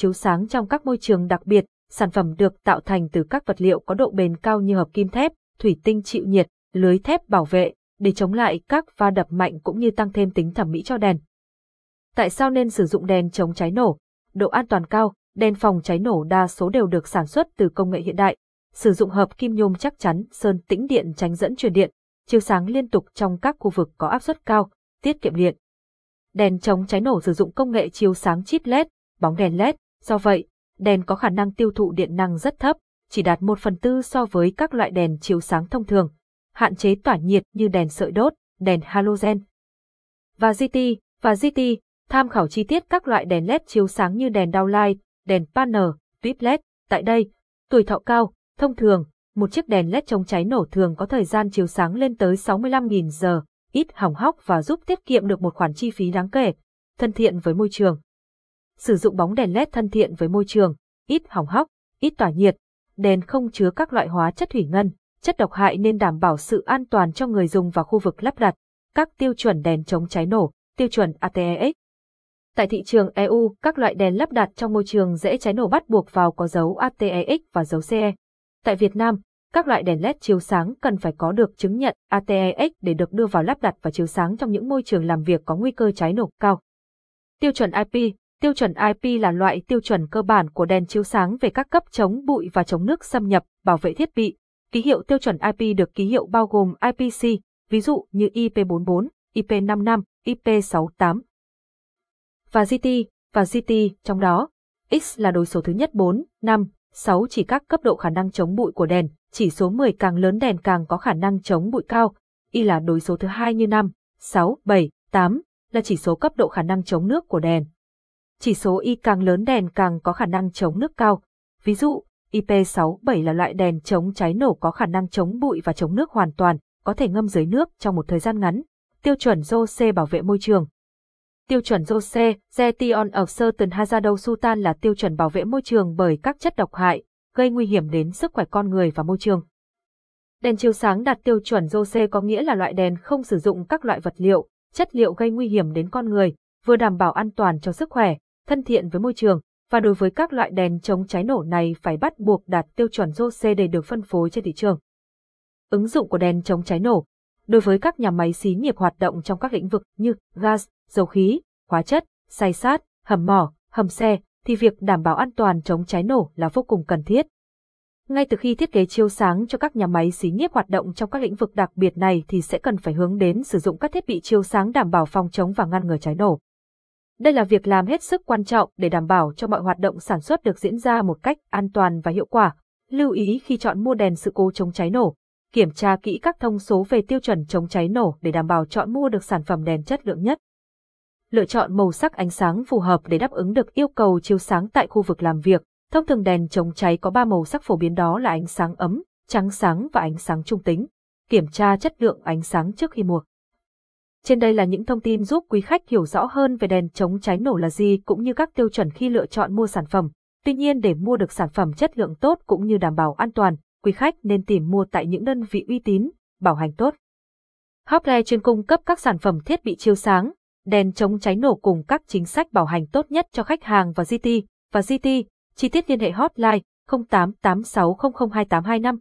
chiếu sáng trong các môi trường đặc biệt, sản phẩm được tạo thành từ các vật liệu có độ bền cao như hợp kim thép, thủy tinh chịu nhiệt, lưới thép bảo vệ, để chống lại các va đập mạnh cũng như tăng thêm tính thẩm mỹ cho đèn. Tại sao nên sử dụng đèn chống cháy nổ? Độ an toàn cao, đèn phòng cháy nổ đa số đều được sản xuất từ công nghệ hiện đại, sử dụng hợp kim nhôm chắc chắn, sơn tĩnh điện tránh dẫn truyền điện, chiếu sáng liên tục trong các khu vực có áp suất cao, tiết kiệm điện. Đèn chống cháy nổ sử dụng công nghệ chiếu sáng chip LED, bóng đèn LED, do vậy, đèn có khả năng tiêu thụ điện năng rất thấp, chỉ đạt 1 phần tư so với các loại đèn chiếu sáng thông thường, hạn chế tỏa nhiệt như đèn sợi đốt, đèn halogen. Và GT, và GT, tham khảo chi tiết các loại đèn LED chiếu sáng như đèn downlight, đèn panel, tuyếp LED. Tại đây, tuổi thọ cao, thông thường, một chiếc đèn LED chống cháy nổ thường có thời gian chiếu sáng lên tới 65.000 giờ, ít hỏng hóc và giúp tiết kiệm được một khoản chi phí đáng kể, thân thiện với môi trường. Sử dụng bóng đèn LED thân thiện với môi trường, ít hỏng hóc, ít tỏa nhiệt, đèn không chứa các loại hóa chất thủy ngân, chất độc hại nên đảm bảo sự an toàn cho người dùng và khu vực lắp đặt. Các tiêu chuẩn đèn chống cháy nổ, tiêu chuẩn ATEX. Tại thị trường EU, các loại đèn lắp đặt trong môi trường dễ cháy nổ bắt buộc vào có dấu ATEX và dấu CE. Tại Việt Nam, các loại đèn LED chiếu sáng cần phải có được chứng nhận ATEX để được đưa vào lắp đặt và chiếu sáng trong những môi trường làm việc có nguy cơ cháy nổ cao. Tiêu chuẩn IP Tiêu chuẩn IP là loại tiêu chuẩn cơ bản của đèn chiếu sáng về các cấp chống bụi và chống nước xâm nhập, bảo vệ thiết bị. Ký hiệu tiêu chuẩn IP được ký hiệu bao gồm IPC, ví dụ như IP44, IP55, IP68. Và GT, và GT trong đó, X là đối số thứ nhất 4, 5, 6 chỉ các cấp độ khả năng chống bụi của đèn, chỉ số 10 càng lớn đèn càng có khả năng chống bụi cao, Y là đối số thứ hai như 5, 6, 7, 8 là chỉ số cấp độ khả năng chống nước của đèn. Chỉ số Y càng lớn đèn càng có khả năng chống nước cao. Ví dụ, IP67 là loại đèn chống cháy nổ có khả năng chống bụi và chống nước hoàn toàn, có thể ngâm dưới nước trong một thời gian ngắn. Tiêu chuẩn JOC bảo vệ môi trường. Tiêu chuẩn JOC, Zetion of Certain Hazardous Sultan là tiêu chuẩn bảo vệ môi trường bởi các chất độc hại, gây nguy hiểm đến sức khỏe con người và môi trường. Đèn chiếu sáng đạt tiêu chuẩn JOC có nghĩa là loại đèn không sử dụng các loại vật liệu, chất liệu gây nguy hiểm đến con người, vừa đảm bảo an toàn cho sức khỏe, thân thiện với môi trường, và đối với các loại đèn chống cháy nổ này phải bắt buộc đạt tiêu chuẩn JOC để được phân phối trên thị trường. Ứng dụng của đèn chống cháy nổ Đối với các nhà máy xí nghiệp hoạt động trong các lĩnh vực như gas, dầu khí, hóa chất, xay sát, hầm mỏ, hầm xe, thì việc đảm bảo an toàn chống cháy nổ là vô cùng cần thiết. Ngay từ khi thiết kế chiếu sáng cho các nhà máy xí nghiệp hoạt động trong các lĩnh vực đặc biệt này thì sẽ cần phải hướng đến sử dụng các thiết bị chiếu sáng đảm bảo phòng chống và ngăn ngừa cháy nổ. Đây là việc làm hết sức quan trọng để đảm bảo cho mọi hoạt động sản xuất được diễn ra một cách an toàn và hiệu quả. Lưu ý khi chọn mua đèn sự cố chống cháy nổ, kiểm tra kỹ các thông số về tiêu chuẩn chống cháy nổ để đảm bảo chọn mua được sản phẩm đèn chất lượng nhất. Lựa chọn màu sắc ánh sáng phù hợp để đáp ứng được yêu cầu chiếu sáng tại khu vực làm việc. Thông thường đèn chống cháy có 3 màu sắc phổ biến đó là ánh sáng ấm, trắng sáng và ánh sáng trung tính. Kiểm tra chất lượng ánh sáng trước khi mua. Trên đây là những thông tin giúp quý khách hiểu rõ hơn về đèn chống cháy nổ là gì cũng như các tiêu chuẩn khi lựa chọn mua sản phẩm. Tuy nhiên để mua được sản phẩm chất lượng tốt cũng như đảm bảo an toàn, quý khách nên tìm mua tại những đơn vị uy tín, bảo hành tốt. Hople chuyên cung cấp các sản phẩm thiết bị chiếu sáng, đèn chống cháy nổ cùng các chính sách bảo hành tốt nhất cho khách hàng và GT và GT. Chi tiết liên hệ hotline 0886002825